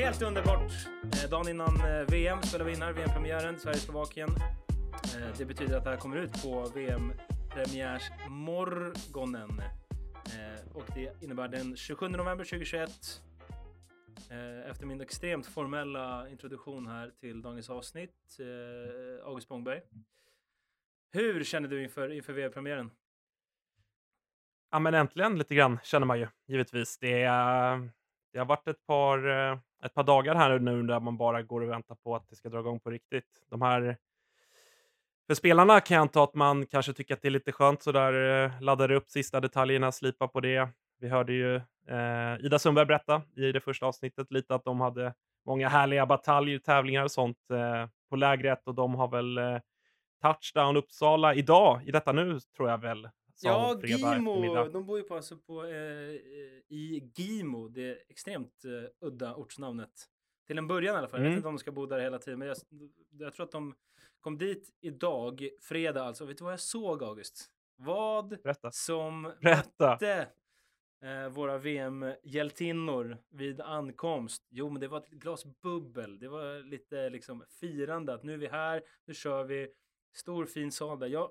Helt underbart! Eh, dagen innan eh, VM spelar vi in här, VM-premiären, Sverige-Slovakien. Eh, det betyder att det här kommer ut på VM-premiärsmorgonen. Eh, och det innebär den 27 november 2021. Eh, efter min extremt formella introduktion här till dagens avsnitt. Eh, August Spångberg. Hur känner du inför, inför VM-premiären? Ja, men äntligen lite grann känner man ju givetvis. Det, är, det har varit ett par, eh, ett par dagar här nu där man bara går och väntar på att det ska dra igång på riktigt. De här för spelarna kan jag anta att man kanske tycker att det är lite skönt sådär, eh, laddar upp sista detaljerna, slipa på det. Vi hörde ju eh, Ida Sundberg berätta i det första avsnittet lite att de hade många härliga bataljer, tävlingar och sånt eh, på lägret och de har väl eh, touchdown Uppsala idag, i detta nu tror jag väl. Ja, Gimo, de bor ju på, alltså på, eh, eh, i Gimo, det extremt eh, udda ortsnamnet. Till en början i alla fall. Jag vet Mm. inte om de ska bo där hela tiden, men jag, jag tror att de kom dit idag, fredag alltså. Vet du vad jag såg, August? Vad Berätta. som Berätta. mötte eh, våra VM-hjältinnor vid ankomst. Jo, men det var ett glas bubbel. Det var lite liksom firande att nu är vi här, nu kör vi. Stor fin sal där. Jag,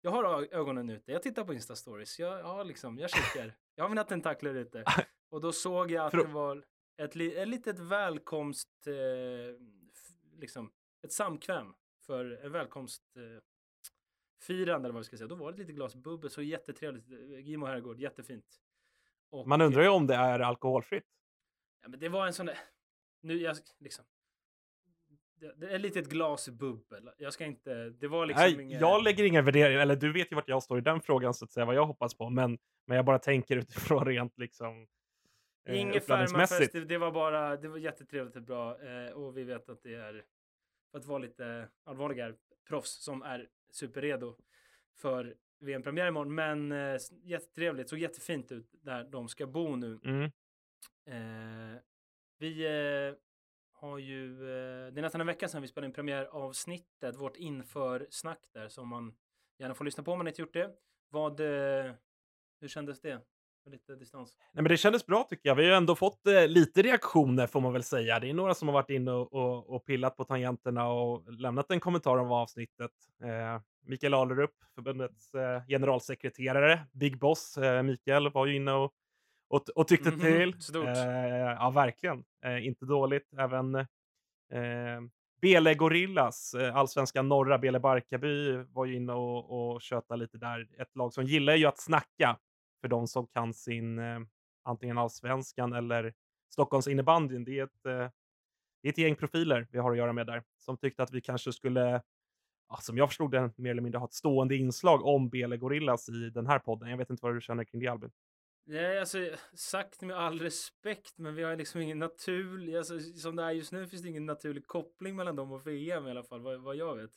jag har ögonen ute. Jag tittar på Insta-stories. Jag, jag, liksom, jag kikar. Jag har mina tentakler ute. Och då såg jag att det var ett, ett litet välkomst, eh, liksom ett samkväm för en välkomst eh, eller vad vi ska säga. Då var det ett litet glas bubbel, så jättetrevligt. Gimo herrgård, jättefint. Och, Man undrar ju om det är alkoholfritt. Ja, men det var en sån där... Nu, jag, liksom... Det, är ett litet glas bubbel. Jag ska inte... Det var liksom Nej, inget... jag lägger inga värderingar, eller du vet ju vart jag står i den frågan så att säga, vad jag hoppas på, men, men jag bara tänker utifrån rent liksom eh, Inget. Färmanfest, det, det var bara... Det var jättetrevligt och bra. Eh, och vi vet att det är... För att vara lite allvarliga är proffs som är superredo för VM-premiär imorgon. Men eh, jättetrevligt. Såg jättefint ut där de ska bo nu. Mm. Eh, vi eh, har ju, eh, det är nästan en vecka sedan vi spelade in premiäravsnittet, vårt införsnack där som man gärna får lyssna på om man inte gjort det. Vad, eh, hur kändes det? Med lite distans. Nej, men det kändes bra tycker jag. Vi har ju ändå fått eh, lite reaktioner får man väl säga. Det är några som har varit inne och, och, och pillat på tangenterna och lämnat en kommentar om avsnittet. Eh, Mikael Alerup, förbundets eh, generalsekreterare, Big Boss, eh, Mikael var ju inne och, och, och tyckte Mhm, till. stort. Eh, ja, verkligen. Eh, inte dåligt. Även eh, Bele Gorillas, allsvenska norra Bele Barkarby var ju inne och, och tjötade lite där. Ett lag som gillar ju att snacka för de som kan sin eh, antingen allsvenskan eller Stockholms innebandyn. Det är ett, eh, det är ett gäng profiler vi har att göra med där som tyckte att vi kanske skulle, ja, som jag förstod det, mer eller mindre ha ett stående inslag om Bele Gorillas i den här podden. Jag vet inte vad du känner kring det Albin. Nej, alltså sagt med all respekt, men vi har liksom ingen naturlig, alltså, som det är just nu finns det ingen naturlig koppling mellan dem och VM i alla fall, vad, vad jag vet.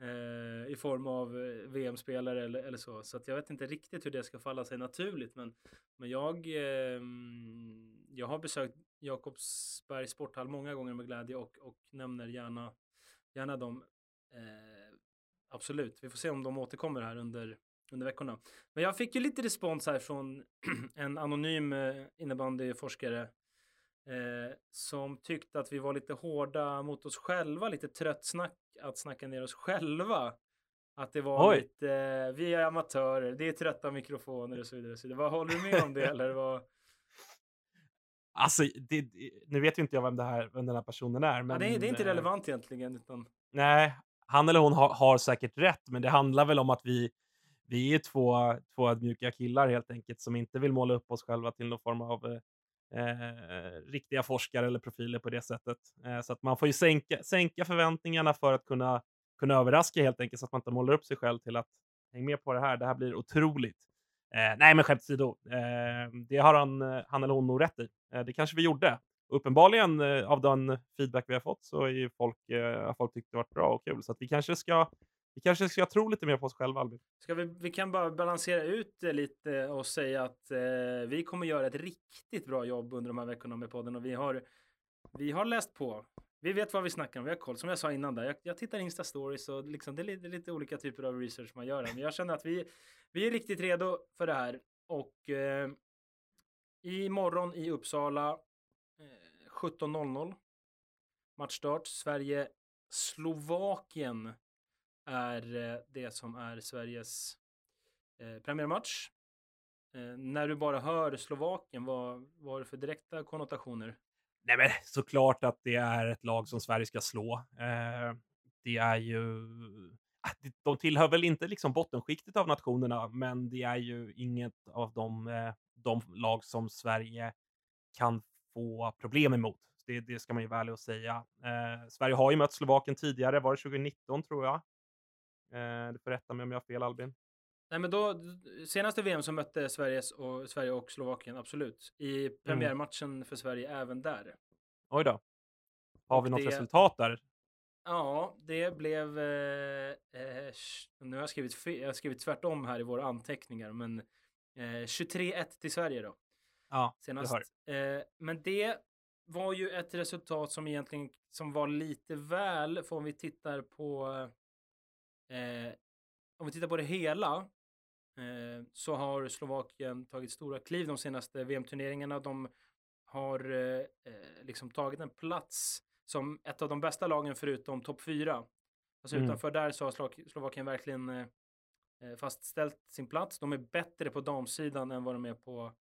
Eh, I form av eh, VM-spelare eller, eller så. Så att jag vet inte riktigt hur det ska falla sig naturligt. Men, men jag, eh, jag har besökt Jakobsbergs sporthall många gånger med glädje och, och nämner gärna, gärna dem. Eh, absolut, vi får se om de återkommer här under, under veckorna. Men jag fick ju lite respons här från en anonym eh, innebandyforskare eh, som tyckte att vi var lite hårda mot oss själva, lite trött snack att snacka ner oss själva. Att det var Oj. lite, eh, vi är amatörer, det är trötta mikrofoner och så vidare. och Så vidare. Vad håller du med om det eller? Vad? Alltså, det, det- nu vet ju inte jag vem, det här, vem den här personen är. Men, ja, det, är, det är inte eh, relevant egentligen. Utan, Nej, han eller hon har, har säkert rätt, men det handlar väl om att vi, vi är två, två mjuka killar helt enkelt som inte vill måla upp oss själva till någon form av eh, eh, riktiga forskare eller profiler på det sättet. Eh, så att man får ju sänka, sänka förväntningarna för att kunna, kunna överraska helt enkelt så att man inte målar upp sig själv till att häng med på det här, det här blir otroligt. Eh, nej, men skämt åsido, eh, det har han, eh, han eller hon nog rätt i. Eh, det kanske vi gjorde. Uppenbarligen eh, av den feedback vi har fått så är ju folk, eh, har folk tyckt det varit bra och kul. Så att vi kanske ska vi kanske ska tro lite mer på oss själva, Albin. Ska vi, vi kan bara balansera ut det lite och säga att eh, vi kommer göra ett riktigt bra jobb under de här veckorna med podden och vi har, vi har läst på. Vi vet vad vi snackar om, vi har koll. Som jag sa innan där, jag, jag tittar Insta-stories och liksom, det är lite, lite olika typer av research man gör. här. Men jag känner att vi, vi är riktigt redo för det här. Och eh, imorgon i Uppsala, eh, 17.00. Matchstart. Sverige-Slovakien är eh, det som är Sveriges eh, premiärmatch. Eh, när du bara hör Slovakien, vad, vad har du för direkta konnotationer? Nej, men såklart att det är ett lag som Sverige ska slå. Eh, det är ju... Ah, de tillhör väl inte liksom bottenskiktet av nationerna, men det är ju inget av de, eh, de lag som Sverige kan få problem emot. Det, det ska man ju vara ärlig och säga. Eh, Sverige har ju mött Slovakien tidigare, var det 2019 tror jag? Eh, du får rätta mig om jag har fel Albin. Nej, men då, senaste VM så mötte Sveriges och, Sverige och Slovakien, absolut. I premiärmatchen för Sverige även där. Oj då. Har Och vi något det- resultat där? Ja, det blev... Eh, eh, nu har jag skrivit, jag har skrivit tvärtom här i våra anteckningar, men eh, 23-1 till Sverige då. Ja, senast. Eh, men det var ju ett resultat som egentligen som var lite väl, för om vi tittar på eh, om vi tittar på det hela eh, så har Slovakien tagit stora kliv de senaste VM-turneringarna. De har eh, eh, liksom tagit en plats som ett av de bästa lagen förutom topp fyra. Alltså Mm. utanför där så har Slok- Slovakien verkligen eh, eh, fastställt sin plats. De är bättre på damsidan än vad de är på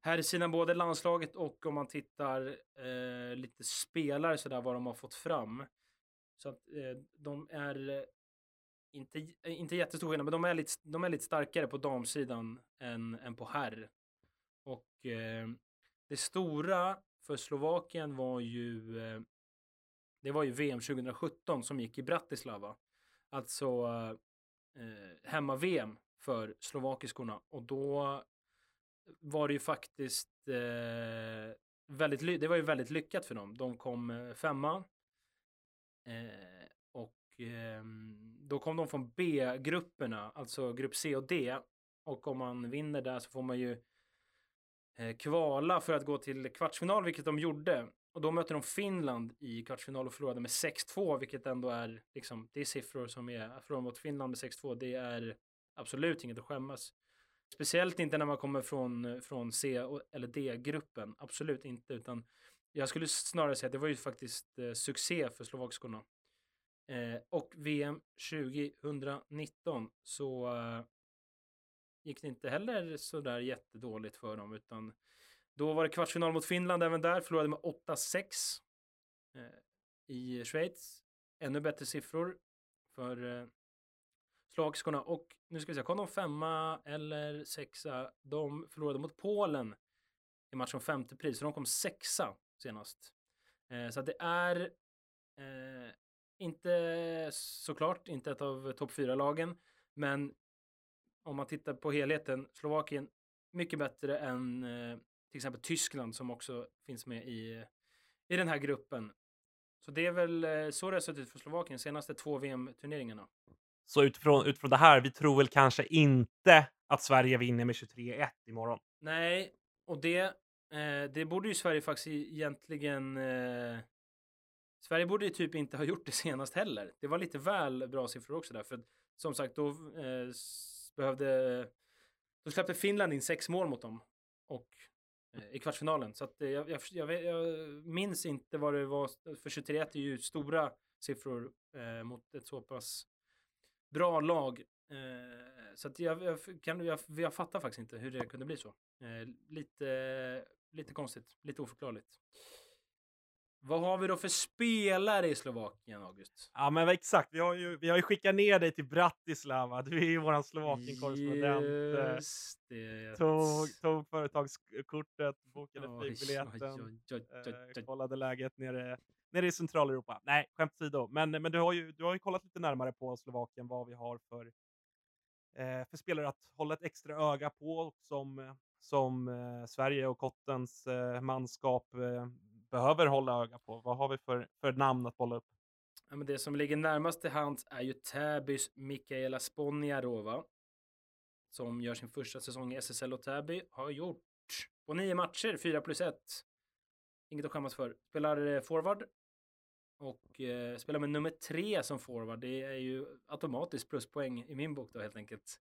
här sidan både landslaget och om man tittar eh, lite spelare sådär vad de har fått fram. Så att eh, de är inte, eh, inte jättestor skillnad, men de är lite, de är lite starkare på damsidan än, än på herr. Och eh, det stora för Slovakien var ju eh, det var ju VM 2017 som gick i Bratislava. Alltså eh, hemma-VM för slovakiskorna och då var det ju faktiskt eh, väldigt, det var ju väldigt lyckat för dem. De kom eh, femma. Eh, och ehm, då kom de från B-grupperna, alltså grupp C och D. Och om man vinner där så får man ju eh, kvala för att gå till kvartsfinal, vilket de gjorde. Och då mötte de Finland i kvartsfinal och förlorade med 6-2, vilket ändå är liksom, det är siffror som är, förlora mot Finland med 6-2, det är absolut inget att skämmas. Speciellt inte när man kommer från, från C eller D-gruppen. Absolut inte. Utan jag skulle snarare säga att det var ju faktiskt eh, succé för slovakskorna. Eh, och VM 2019 så eh, gick det inte heller så där jättedåligt för dem. Utan då var det kvartsfinal mot Finland även där. Förlorade med 8-6 eh, i Schweiz. Ännu bättre siffror för eh, slagskorna Och nu ska vi se, kom de femma eller sexa? De förlorade mot Polen i matchen om femte pris, så de kom sexa senast. Eh, så att det är eh, inte såklart inte ett av topp fyra lagen, men om man tittar på helheten, Slovakien mycket bättre än eh, till exempel Tyskland som också finns med i, i den här gruppen. Så det är väl eh, så det har sett ut för Slovakien senaste två VM-turneringarna. Så utifrån, utifrån det här, vi tror väl kanske inte att Sverige vinner med 23-1 imorgon. Nej, och det, eh, det borde ju Sverige faktiskt egentligen... Eh, Sverige borde ju typ inte ha gjort det senast heller. Det var lite väl bra siffror också där. För att, som sagt, då eh, behövde... Då släppte Finland in sex mål mot dem. Och eh, i kvartsfinalen. Så att, eh, jag, jag, jag, jag minns inte vad det var. För 23 är ju stora siffror eh, mot ett så pass bra lag. Eh, så att jag, jag, kan, jag, jag fattar faktiskt inte hur det kunde bli så. Eh, lite, lite konstigt, lite oförklarligt. Vad har vi då för spelare i Slovakien, August? Ja, men exakt. Vi har ju, vi har ju skickat ner dig till Bratislava. Du är ju våran Slovakien-korrespondent. eh, Just det. Tog, tog företagskortet, bokade Oj, flygbiljetten. Eh, kollade läget nere, nere i Centraleuropa. Nej, skämt åsido. Men, men du, har ju, du har ju kollat lite närmare på Slovakien, vad vi har för, eh, för spelare att hålla ett extra öga på som, som eh, Sverige och Kottens manskap behöver hålla öga på. Vad har vi för, för namn att bolla upp? Ja, men det som ligger närmast till hands är ju Täbys Mikaela Sponjarova. Som gör sin första säsong i SSL och Täby. Har gjort på nio matcher, fyra plus ett. Inget att skämmas för. Spelar eh, forward. Och eh, spelar med nummer tre som forward. Det är ju automatiskt pluspoäng i min bok då helt enkelt.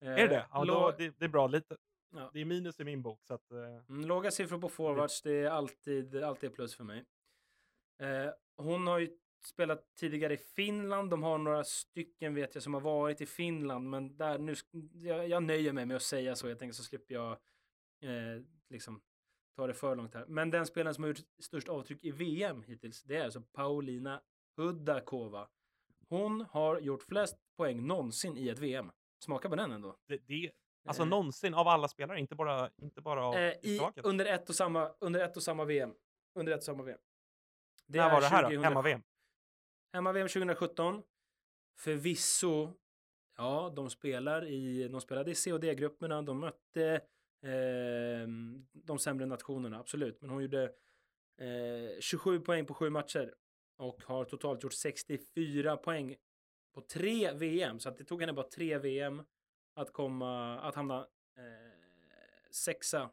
Är det? Ja, Eh, Lå- då, det, det är bra. Lite, Ja. det är minus i min bok. Så att, eh, Mm, låga siffror på forwards, det är alltid, alltid plus för mig. Eh, hon har ju spelat tidigare i Finland. De har några stycken vet jag som har varit i Finland, men där nu, jag, jag nöjer mig med att säga så. Jag tänker så slipper jag eh, liksom ta det för långt här. Men den spelaren som har gjort störst avtryck i VM hittills, det är alltså Paulina Hudakova. Hon har gjort flest poäng någonsin i ett VM. Smaka på den ändå. det, det, alltså Eh, någonsin av alla spelare, inte bara, inte bara av eh, i, under, ett och samma, under ett och samma VM. Under ett och samma VM. Det När är var det här då? 2000 Hemma-VM? Hemma-VM 2017. Förvisso, ja, de spelar i, de spelade i C och D-grupperna. De mötte eh, de sämre nationerna, absolut. Men hon gjorde eh, 27 poäng på sju matcher och har totalt gjort 64 poäng på tre VM. Så att det tog henne bara tre VM att komma, att hamna eh, sexa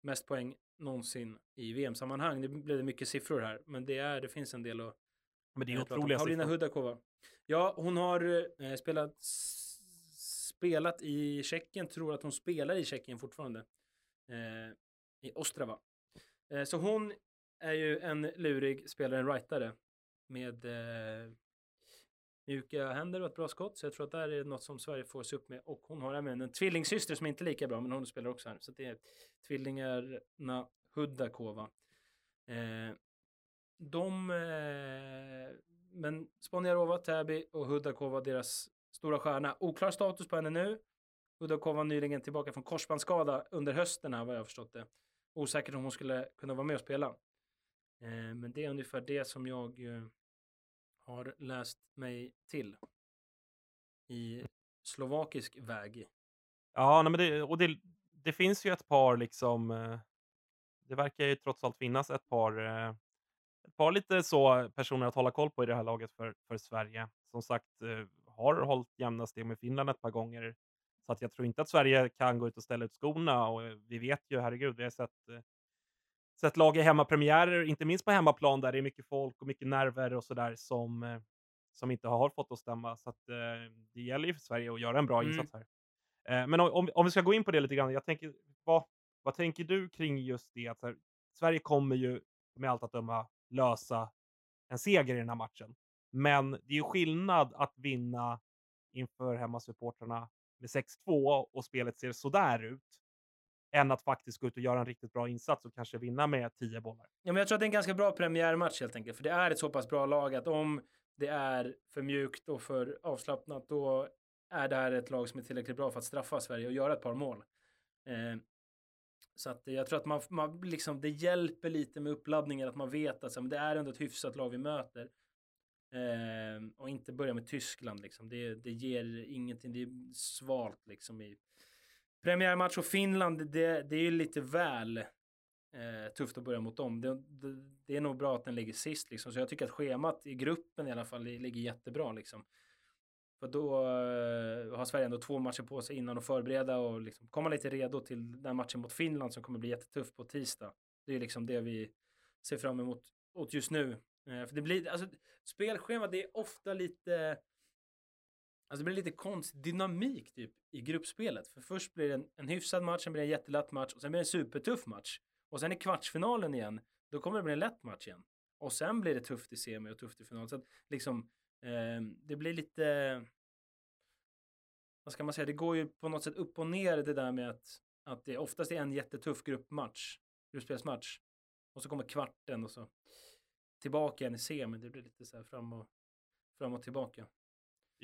mest poäng någonsin i VM-sammanhang. Det blev det mycket siffror här, men det, är, det finns en del att Men det är om otroliga Paulina. Hudakova. Ja, hon har eh, spelat, spelat i Tjeckien, tror att hon spelar i Tjeckien fortfarande. Eh, I Ostrava. Eh, så hon är ju en lurig spelare, en rightare. Med eh, mjuka händer och ett bra skott. Så jag tror att det här är något som Sverige får se upp med. Och hon har även en tvillingsyster som inte är lika bra, men hon spelar också här. Så det är tvillingarna Hudakova. Eh, de, eh, men Sponjarova, Täby och Hudakova, deras stora stjärna. Oklar status på henne nu. Hudakova nyligen tillbaka från korsbandsskada under hösten här, vad jag har förstått det. Osäkert om hon skulle kunna vara med och spela. Eh, men det är ungefär det som jag eh, har läst mig till i slovakisk väg. Ja, nej, men det, och det, det finns ju ett par liksom. Eh, det verkar ju trots allt finnas ett par. Eh, ett par lite så personer att hålla koll på i det här laget för, för Sverige. Som sagt eh, har hållit jämna steg med Finland ett par gånger. Så att jag tror inte att Sverige kan gå ut och ställa ut skorna. Och vi vet ju, herregud, vi har sett, sett lag i hemmapremiärer, inte minst på hemmaplan där det är mycket folk och mycket nerver och sådär som, eh, som inte har fått att stämma. Så att eh, det gäller ju för Sverige att göra en bra Mm. insats här. Eh, Men om, om, vi ska gå in på det lite grann. Jag tänker, vad, vad tänker du kring just det? Att här, Sverige kommer ju med allt att döma lösa en seger i den här matchen. Men det är ju skillnad att vinna inför hemmasupportrarna med 6-2 och spelet ser sådär ut. Än att faktiskt gå ut och göra en riktigt bra insats och kanske vinna med 10 bollar. Ja, men jag tror att det är en ganska bra premiärmatch helt enkelt. För det är ett så pass bra lag att om det är för mjukt och för avslappnat då är det här ett lag som är tillräckligt bra för att straffa Sverige och göra ett par mål. Eh, så att jag tror att man, man liksom, det hjälper lite med uppladdningen att man vet att så, men det är ändå ett hyfsat lag vi möter. Eh, och inte börja med Tyskland liksom. Det, det ger ingenting, det är svalt liksom i premiärmatch och Finland, det, det är ju lite väl eh, tufft att börja mot dem. Det, det, det är nog bra att den ligger sist liksom. Så jag tycker att schemat i gruppen i alla fall ligger jättebra liksom. För då eh, har Sverige ändå två matcher på sig innan att förbereda och liksom komma lite redo till den matchen mot Finland som kommer bli jättetuff på tisdag. Det är liksom det vi ser fram emot åt just nu. Eh, för det blir, alltså spelschema det är ofta lite Alltså det blir lite konstig dynamik typ i gruppspelet. För först blir det en, en hyfsad match, sen blir det en jättelätt match och sen blir det en supertuff match. Och sen i kvartsfinalen igen, då kommer det bli en lätt match igen. Och sen blir det tufft i semi och tufft i final. Så att liksom, eh, det blir lite... Vad ska man säga? Det går ju på något sätt upp och ner det där med att, att det oftast är en jättetuff gruppmatch, gruppspelsmatch. Och så kommer kvarten och så tillbaka igen i semi. Det blir lite så här fram och, fram och tillbaka.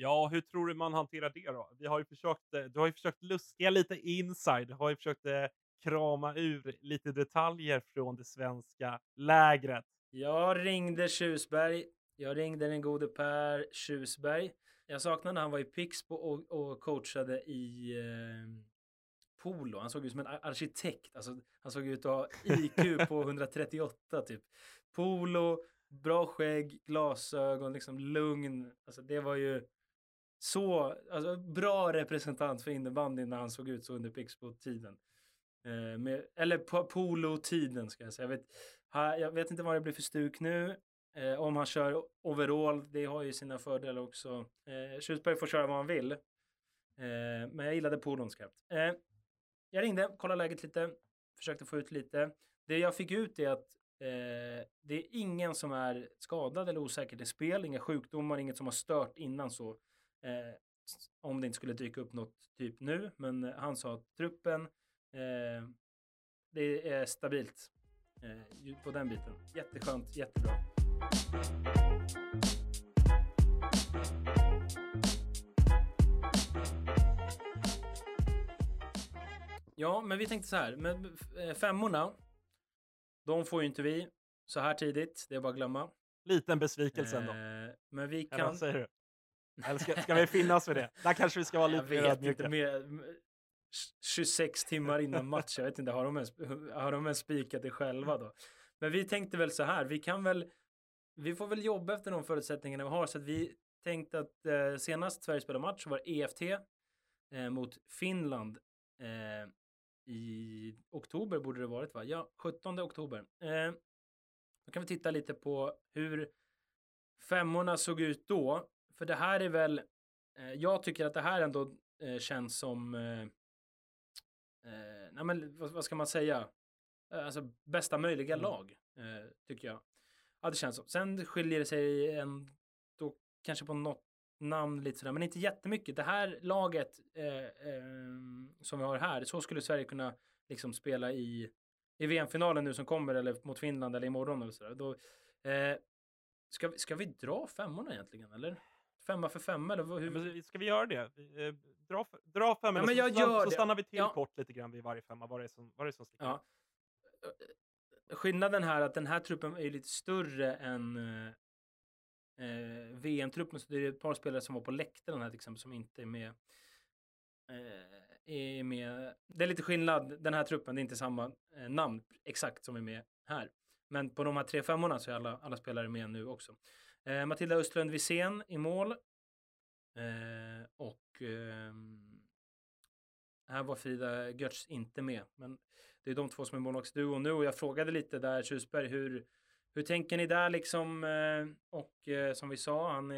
Ja, hur tror du man hanterar det då? Vi har ju försökt, eh, du har ju försökt luska lite inside, du har ju försökt eh, krama ur lite detaljer från det svenska lägret. Jag ringde Tjusberg. Jag ringde den gode Per Tjusberg. Jag saknade när han var i Pixbo och, och coachade i eh, polo. Han såg ut som en ar- arkitekt. Alltså, han såg ut att ha IQ på 138 typ. Polo, bra skägg, glasögon, liksom lugn. Alltså det var ju så, alltså bra representant för innebandyn när han såg ut så under Pixbo-tiden. Eh, med, eller po- polo-tiden ska jag säga. Jag vet, ha, jag vet inte vad det blir för stuk nu. Eh, om han kör overall, det har ju sina fördelar också. Eh, Tjusberg får köra vad han vill. Eh, men jag gillade polon skarpt. Eh, jag ringde, kollade läget lite, försökte få ut lite. Det jag fick ut är att eh, det är ingen som är skadad eller osäker i spel, inga sjukdomar, inget som har stört innan så. Eh, om det inte skulle dyka upp något typ nu, men han sa att truppen, eh, det är stabilt eh, på den biten. Jätteskönt, jättebra. Ja, men vi tänkte så här, men eh, femmorna, de får ju inte vi så här tidigt, det är bara att glömma. Liten besvikelse ändå. Eh, men vi kan... Eller ska, ska vi finnas för det? Där kanske vi ska vara lite mer ödmjuka. mer, 26 timmar innan match, jag vet inte, har de ens, har de ens spikat det själva då? Men vi tänkte väl så här, vi kan väl, vi får väl jobba efter de förutsättningarna vi har, så att vi tänkte att eh, senast Sverige spelade match var EFT eh, mot Finland eh, i oktober borde det varit va? Ja, 17 oktober. Eh, då kan vi titta lite på hur femmorna såg ut då. För det här är väl, eh, jag tycker att det här ändå eh, känns som, eh, nej men vad, ska man säga, alltså bästa möjliga Mm. lag, tycker jag. Ja, det känns så. Sen skiljer det sig ändå kanske på något namn lite sådär, men inte jättemycket. Det här laget eh, eh, som vi har här, så skulle Sverige kunna liksom spela i, i VM-finalen nu som kommer eller mot Finland eller imorgon eller sådär. Då, eh, ska, vi- ska vi dra femmorna egentligen eller? Femma för femma eller hur? Men Ska vi göra det? Eh, Dra, dra fem Ja, minuter, men jag så, gör så det. stannar vi till Ja. kort lite grann vid varje femma. Vad är det som, vad är som sticker Ja. Skillnaden här är att den här truppen är lite större än eh, eh, VM-truppen. Så det är ett par spelare som var på läktaren här till exempel som inte är med. Eh, är med. Det är lite skillnad. Den här truppen, det är inte samma eh, namn exakt som är med här. Men på de här tre femmorna så är alla, alla spelare med nu också. Eh, Matilda Östlund Wisén i mål. Eh, och eh, här var Frida Götz inte med. Men det är de två som är målvaktsduo nu och jag frågade lite där Tjusberg hur, hur tänker ni där liksom? Eh, och eh, som vi sa, han,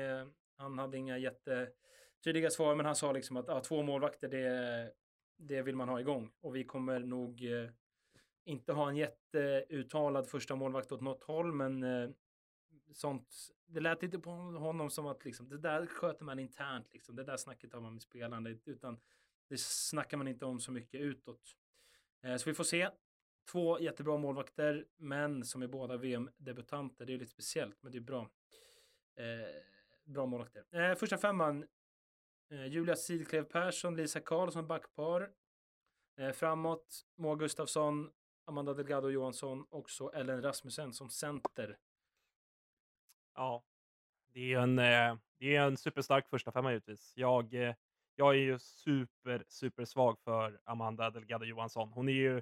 han hade inga jättetydliga svar, men han sa liksom att ah, två målvakter, det, det vill man ha igång och vi kommer nog eh, inte ha en jätteuttalad första målvakt åt något håll, men eh, sånt. Det lät inte på honom som att liksom, det där sköter man internt, liksom. det där snacket har man med spelarna, utan det snackar man inte om så mycket utåt. Eh, Så vi får se. Två jättebra målvakter, men som är båda VM-debutanter. Det är lite speciellt, men det är bra. Eh, bra målvakter. Eh, första femman. Eh, Julia Sidklev Persson, Lisa Karlsson, backpar. Eh, framåt, Moa Gustafsson, Amanda Delgado Johansson, också Ellen Rasmussen som center. Ja, det är en, eh, det är en superstark första femma givetvis. Jag, eh, jag är ju super, super svag för Amanda Delgado Johansson. Hon är ju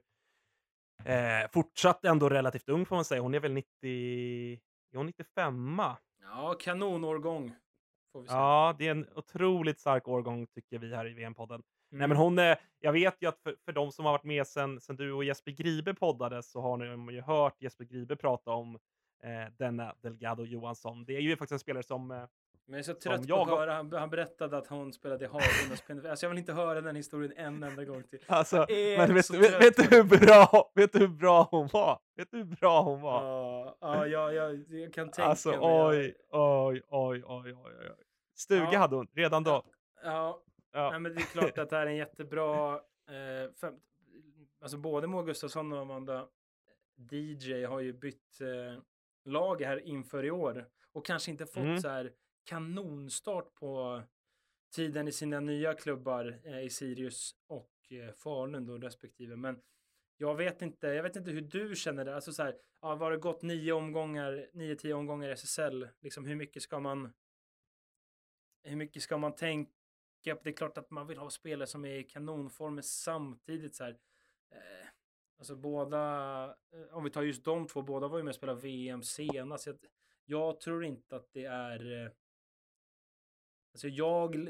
eh, fortsatt ändå relativt ung får man säga. Hon är väl 90, är hon 95? Ja, kanonårgång. Får vi se. Ja, det är en otroligt stark årgång tycker vi här i VM-podden. Nej, Mm. men hon, eh, jag vet ju att för, för de som har varit med sen, sen du och Jesper Gribe poddade så har ni ju hört Jesper Gribe prata om eh, denna Delgado Johansson. Det är ju faktiskt en spelare som eh, Men jag är så trött på att har- höra, han, han berättade att hon spelade i Harlem och spelade, alltså jag vill inte höra den historien en enda gång till. Alltså, men vet, vet, vet du hur bra, vet du hur bra hon var? Vet du hur bra hon var? Ja, ja, ja, jag, jag kan tänka alltså, mig. oj, oj, oj, oj, oj, oj. Stuga Ja. hade hon redan då. Ja, Ja. nej, men det är klart att det här är en jättebra... Eh, fem, alltså både Moa Gustafsson och Amanda DJ har ju bytt eh, lag här inför i år och kanske inte fått Mm. så här kanonstart på tiden i sina nya klubbar eh, i Sirius och eh, Falun då respektive. Men jag vet inte, jag vet inte hur du känner det. Alltså så här, ja, var det gått nio omgångar, nio, tio omgångar i SSL, liksom hur mycket ska man hur mycket ska man tänka på? Det är klart att man vill ha spelare som är i kanonform, samtidigt så här. Eh, alltså båda, eh, om vi tar just de två, båda var ju med och spelade VM senast. Jag, jag tror inte att det är... Eh, alltså jag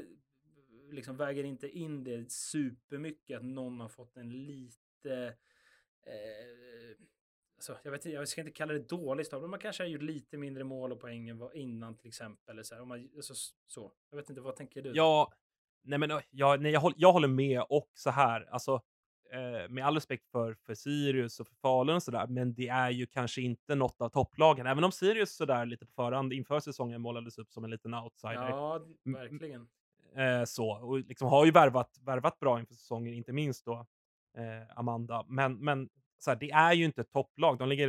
liksom väger inte in det supermycket att någon har fått en lite... Eh, alltså, jag, vet, inte, jag ska inte kalla det dålig start, men man kanske har gjort lite mindre mål och poäng än vad innan till exempel. Eller så, här, om man, alltså, så. Jag vet inte, vad tänker du? Ja, nej men ja, nej, jag, håller, jag håller med och så här, alltså eh, med all respekt för, för Sirius och för Falun och sådär, men det är ju kanske inte något av topplagen. Även om Sirius sådär lite på förhand inför säsongen målades upp som en liten outsider. Ja, verkligen. Eh, så, och liksom har ju värvat, värvat bra inför säsongen, inte minst då eh, Amanda. Men, men så här, det är ju inte ett topplag. De ligger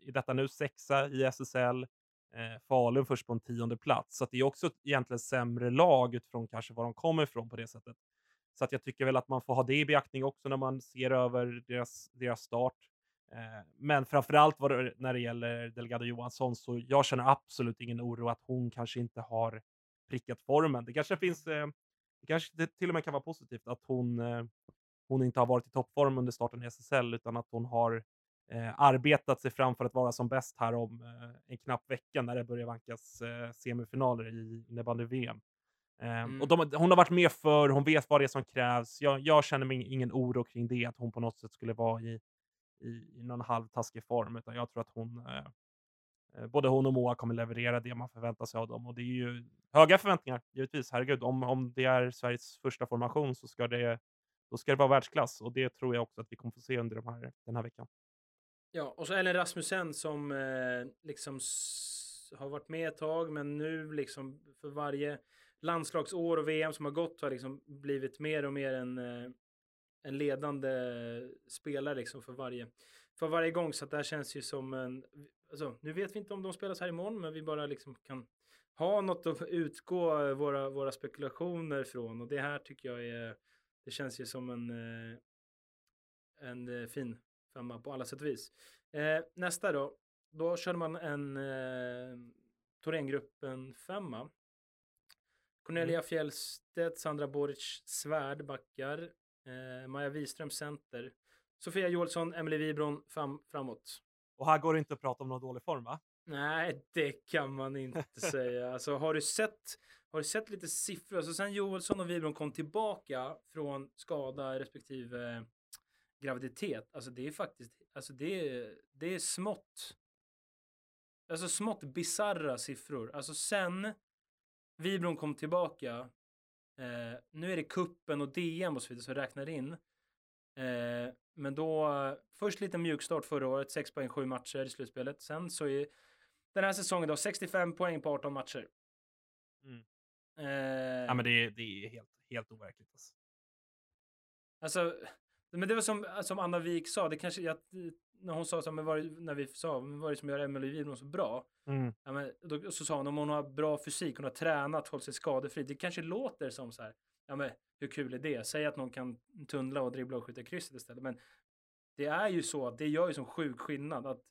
i detta nu sexa i SSL. Eh, Falun först på en tionde plats. Så det är också egentligen sämre lag utifrån kanske var de kommer ifrån på det sättet. Så att jag tycker väl att man får ha det i beaktning också när man ser över deras, deras start. Eh, men framförallt vad det, när det gäller Delgado Johansson så jag känner absolut ingen oro att hon kanske inte har prickat formen. Det kanske finns, eh, det kanske det till och med kan vara positivt att hon, eh, hon inte har varit i toppform under starten i SSL utan att hon har arbetat sig fram för att vara som bäst här om en knapp vecka när det börjar vankas semifinaler i innebandy-VM. Eh, Mm. Och de, hon har varit med för, hon vet vad det är som krävs. Jag, jag känner mig ingen oro kring det, att hon på något sätt skulle vara i, i, i någon halvtaskig form, utan jag tror att hon, eh, eh, både hon och Moa kommer leverera det man förväntar sig av dem. Och det är ju höga förväntningar, givetvis. Herregud, om, om det är Sveriges första formation så ska det, då ska det vara världsklass. Och det tror jag också att vi kommer få se under de här, den här veckan. Ja, och så Ellen Rasmussen som eh, liksom har varit med ett tag, men nu liksom för varje landslagsår och VM som har gått har liksom blivit mer och mer en, eh, en ledande spelare liksom för varje, för varje gång. Så att det här känns ju som en, alltså, nu vet vi inte om de spelas här imorgon, men vi bara liksom kan ha något att utgå våra, våra spekulationer från. Och det här tycker jag är, det känns ju som en, eh, en eh, fin femma på alla sätt och vis. Nästa då, då körde man en eh, Thorengruppen femma. Cornelia Fjellstedt, Sandra Boric Svärd backar, eh, Maja Wiström center, Sofia Joelsson, Emily Wibron fram, framåt. Och här går det inte att prata om någon dålig form, va? Nej, det kan man inte säga. Alltså, har du sett, har du sett lite siffror? Alltså, sen Joelsson och Wibron kom tillbaka från skada respektive eh, graviditet. Alltså det är faktiskt, alltså det är, det är smått. Alltså smått bizarra siffror. Alltså sen Wibron kom tillbaka. Eh, nu är det kuppen och DM och så vidare som räknar in. Eh, men då, först lite mjukstart förra året, 6 poäng, 7 matcher i slutspelet. Sen så är den här säsongen då 65 poäng på 18 matcher. Mm. Eh, Ja, men det, är- det är helt, helt overkligt. Alltså. Alltså, men det var som, som Anna Wik sa, det kanske, jag, när hon sa så, här, men det- när vi sa, men vad är det som gör Emelie Wibron så bra? Mm. Ja, men då, så sa hon, om hon har bra fysik, hon har tränat, hållit sig skadefri, det kanske låter som så här, ja men hur kul är det? Säg att någon kan tunnla och dribbla och skjuta krysset istället, men det är ju så det gör ju som sjuk skillnad att,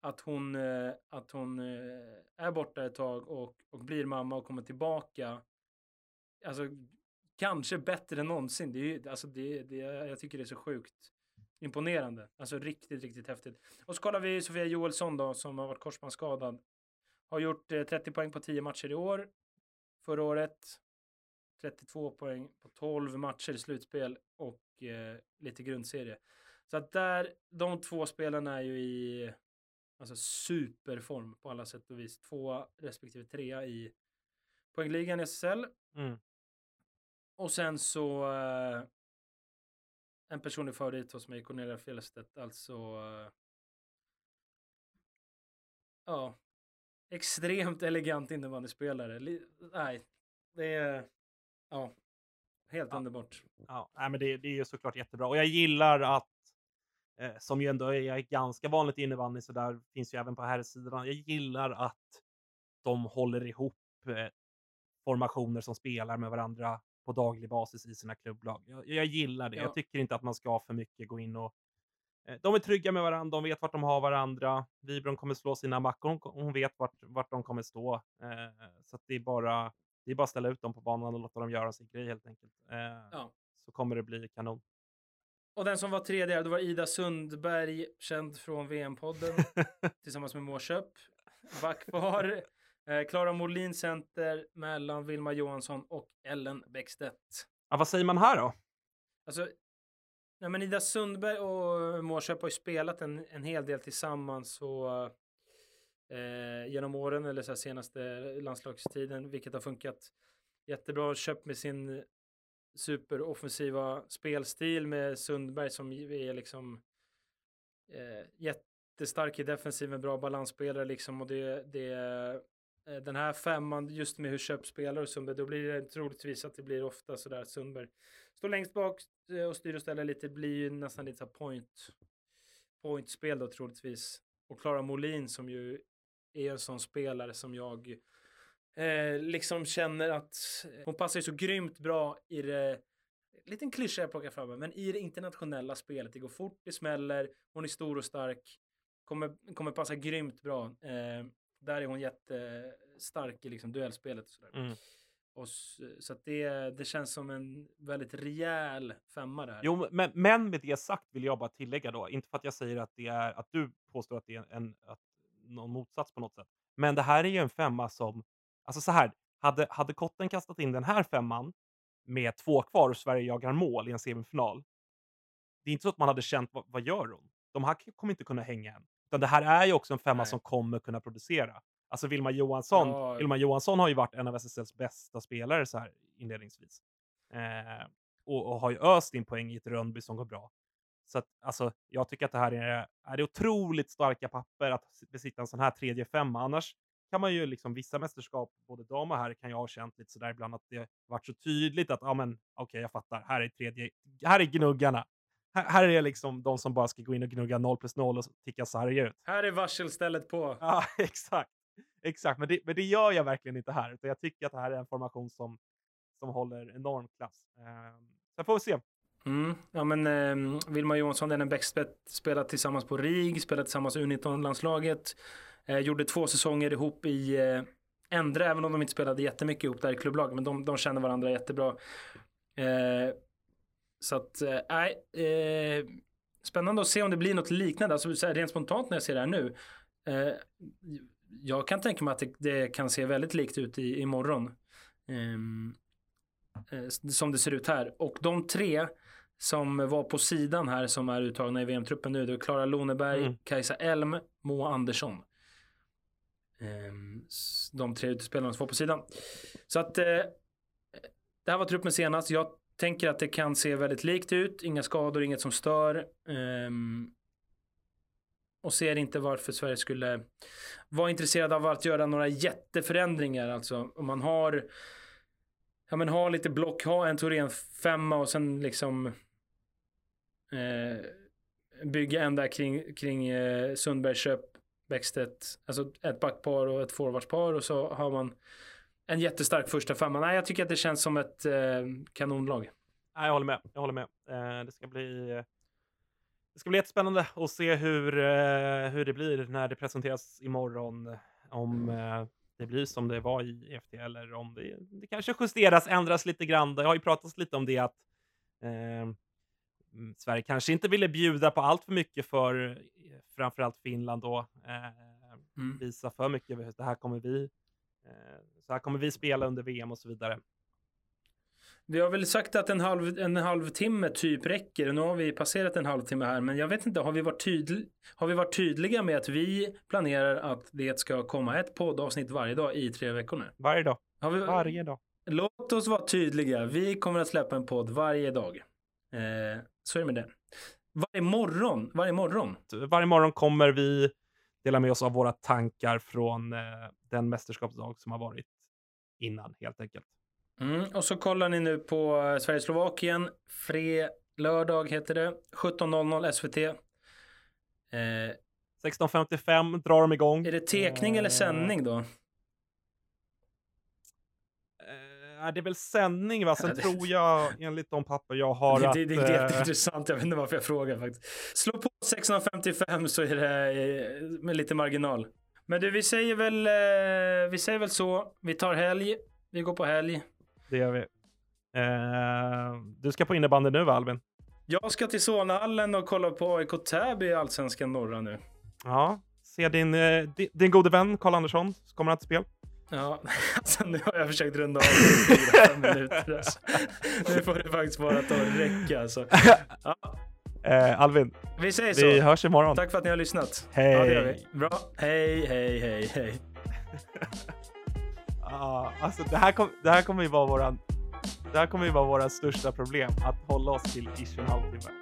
att hon, eh, att hon eh, är borta ett tag och, och blir mamma och kommer tillbaka. Alltså kanske bättre än någonsin. Det är ju, alltså det, det, jag tycker det är så sjukt imponerande. Alltså riktigt, riktigt häftigt. Och så kollar vi Sofia Joelsson då som har varit korsbandsskadad. Har gjort eh, 30 poäng på 10 matcher i år. Förra året 32 poäng på 12 matcher i slutspel och eh, lite grundserie. Så att där, de två spelarna är ju i alltså superform på alla sätt och vis. Två respektive trea i poängligan i SSL. Mm. Och sen så eh, en personlig favorit hos mig, Cornelia Fjellstedt, alltså eh, ja, extremt elegant innebandyspelare. Nej, det är ja, helt Ja. underbart. Ja, nej, men det, det är ju såklart jättebra. Och jag gillar att, eh, som ju ändå är ganska vanligt i innebandy, så där finns ju även på här sidan. Jag gillar att de håller ihop eh, formationer som spelar med varandra på daglig basis i sina klubblag. Jag, jag gillar det. Ja. Jag tycker inte att man ska för mycket gå in och eh, de är trygga med varandra, de vet vart de har varandra. Vibron kommer slå sina mackor, hon, hon vet vart, vart de kommer stå. Eh, så det är bara det är bara att ställa ut dem på banan och låta dem göra sin grej helt enkelt. Eh, Ja. Så kommer det bli kanon. Och den som var tredje, det var Ida Sundberg, känd från VM-podden, tillsammans med Mårköp. Backpar, eh, Klara Molin center mellan Vilma Johansson och Ellen Bäckstedt. ja, vad säger man här då? Alltså, nej men Ida Sundberg och Mårköp har ju spelat en, en hel del tillsammans och, eh, genom åren, eller så här senaste landslagstiden, vilket har funkat jättebra. Köpt med sin superoffensiva spelstil med Sundberg som är liksom eh, jättestark i defensiven, bra balansspelare liksom och det, det eh, Eh, den här femman, just med hur Köp spelar och Sundberg, då blir det troligtvis att det blir ofta sådär Sundberg står längst bak eh, och styr och ställer lite, det blir ju nästan lite så point, pointspel då troligtvis. Och Klara Molin som ju är en sån spelare som jag eh, liksom känner att eh, hon passar ju så grymt bra i det liten klyscha jag plockar fram men i det internationella spelet. Det går fort, det smäller, hon är stor och stark. Kommer, kommer passa grymt bra. Eh, där är hon jättestark i liksom duellspelet och sådär. Mm. Och så, så det, det känns som en väldigt rejäl femma där. Jo, men, men med det sagt vill jag bara tillägga då, inte för att jag säger att det är att du påstår att det är en, att, någon motsats på något sätt. Men det här är ju en femma som, alltså så här, hade, hade Kotten kastat in den här femman med två kvar och Sverige jagar mål i en semifinal. Det är inte så att man hade känt, vad, vad gör hon? De här kommer inte kunna hänga än. Utan det här är ju också en femma Nej. som kommer kunna producera. Alltså Vilma Johansson, Ja. Vilma Johansson har ju varit en av SSLs bästa spelare så här inledningsvis. Eh, och, och har ju öst in poäng i ett Rönnby som går bra. Så att, alltså, jag tycker att det här är, är det otroligt starka papper att besitta en sån här tredje femma. Annars kan man ju liksom vissa mästerskap, både dam och herr, kan jag ha känt lite sådär ibland att det varit så tydligt att ja, men okej, jag fattar. Här är tredje. Här är gnuggarna. Här, här är liksom de som bara ska gå in och gnugga 0 plus 0 och ticka sarga ut. Här är varselstället på. Ja, exakt. Exakt, men det, men det gör jag verkligen inte här. Utan jag tycker att det här är en formation som, som håller enorm klass. Eh, sen får vi se. Mm. Ja men eh, Vilma Johansson, den är Bäckspett, spelat tillsammans på RIG, spelat tillsammans i U19-landslaget. Eh, gjorde två säsonger ihop i eh, även om de inte spelade jättemycket ihop där i klubblag. Men de, de känner varandra jättebra. Eh, så att, eh, nej. Eh, spännande att se om det blir något liknande. Alltså så här, rent spontant när jag ser det här nu. Eh, jag kan tänka mig att det, det kan se väldigt likt ut i, imorgon. Ehm, eh, som det ser ut här. Och de tre som var på sidan här som är uttagna i VM-truppen nu. Det är Klara Loneberg, Mm. Kajsa Elm, Moa Andersson. Ehm, de tre utespelarna som var på sidan. Så att eh, det här var truppen senast. Jag tänker att det kan se väldigt likt ut. Inga skador, inget som stör. Um, och ser inte varför Sverige skulle vara intresserad av att göra några jätteförändringar. Alltså om man har Ja men ha lite block, ha en Torén femma och sen liksom eh, bygga en där kring, kring eh, Sundberg, Köp, Bäckstedt. Alltså ett backpar och ett forwardspar och så har man en jättestark första femma. Nej, jag tycker att det känns som ett eh, kanonlag. Nej, jag håller med. Jag håller med. Eh, det ska bli eh, det ska bli jättespännande att se hur, eh, hur det blir när det presenteras imorgon. Om eh, det blir som det var i EFT eller om det, det kanske justeras, ändras lite grann. Det har ju pratats lite om det att eh, mm, Sverige kanske inte ville bjuda på allt för mycket för eh, framförallt Finland då. Eh, Mm. visa för mycket. Det här kommer vi så här kommer vi spela under VM och så vidare. Vi har väl sagt att en, halv, en halvtimme typ räcker. Nu har vi passerat en halvtimme här, men jag vet inte, har vi, varit tydl, har vi varit tydliga med att vi planerar att det ska komma ett poddavsnitt varje dag i tre veckor nu? Varje dag. Vi, Varje dag. Låt oss vara tydliga. Vi kommer att släppa en podd varje dag. Eh, så är det med det. Varje morgon. Varje morgon. varje morgon kommer vi dela med oss av våra tankar från eh, den mästerskapsdag som har varit innan helt enkelt. Mm, och så kollar ni nu på eh, Sverige-Slovakien. Fre lördag heter det. 17.00 SVT. Eh, 16.55 drar de igång. är det tekning eller Eh, sändning då? Eh, det är väl sändning va? Sen Ja, det- tror jag enligt de papper jag har det, att... det, det är jätteintressant. Jag vet inte varför jag frågar faktiskt. Slå på 16.55 så är det med lite marginal. Men du, vi säger väl, eh, vi säger väl så. Vi tar helg. Vi går på helg. det gör vi. Eh, du ska på innebandy nu va Albin? Jag ska till Solnahallen och kolla på AIK Täby i Allsvenskan norra nu. Ja. Se din, eh, din, din gode vän Karl Andersson. Kommer han till spel? Ja, alltså nu har jag försökt runda av i fyra, minuter. Alltså. Nu får det faktiskt bara ta och räcka. Alltså. Ja, Eh, Albin, vi säger så. vi hörs imorgon. Tack för att ni har lyssnat. Hej. Ja, det gör vi. Bra. Hej, hej, hej, hej. Ah, alltså det här, kom, det här kommer ju vara våran Det här kommer ju vara våra största problem, att hålla oss till ish en halvtimme.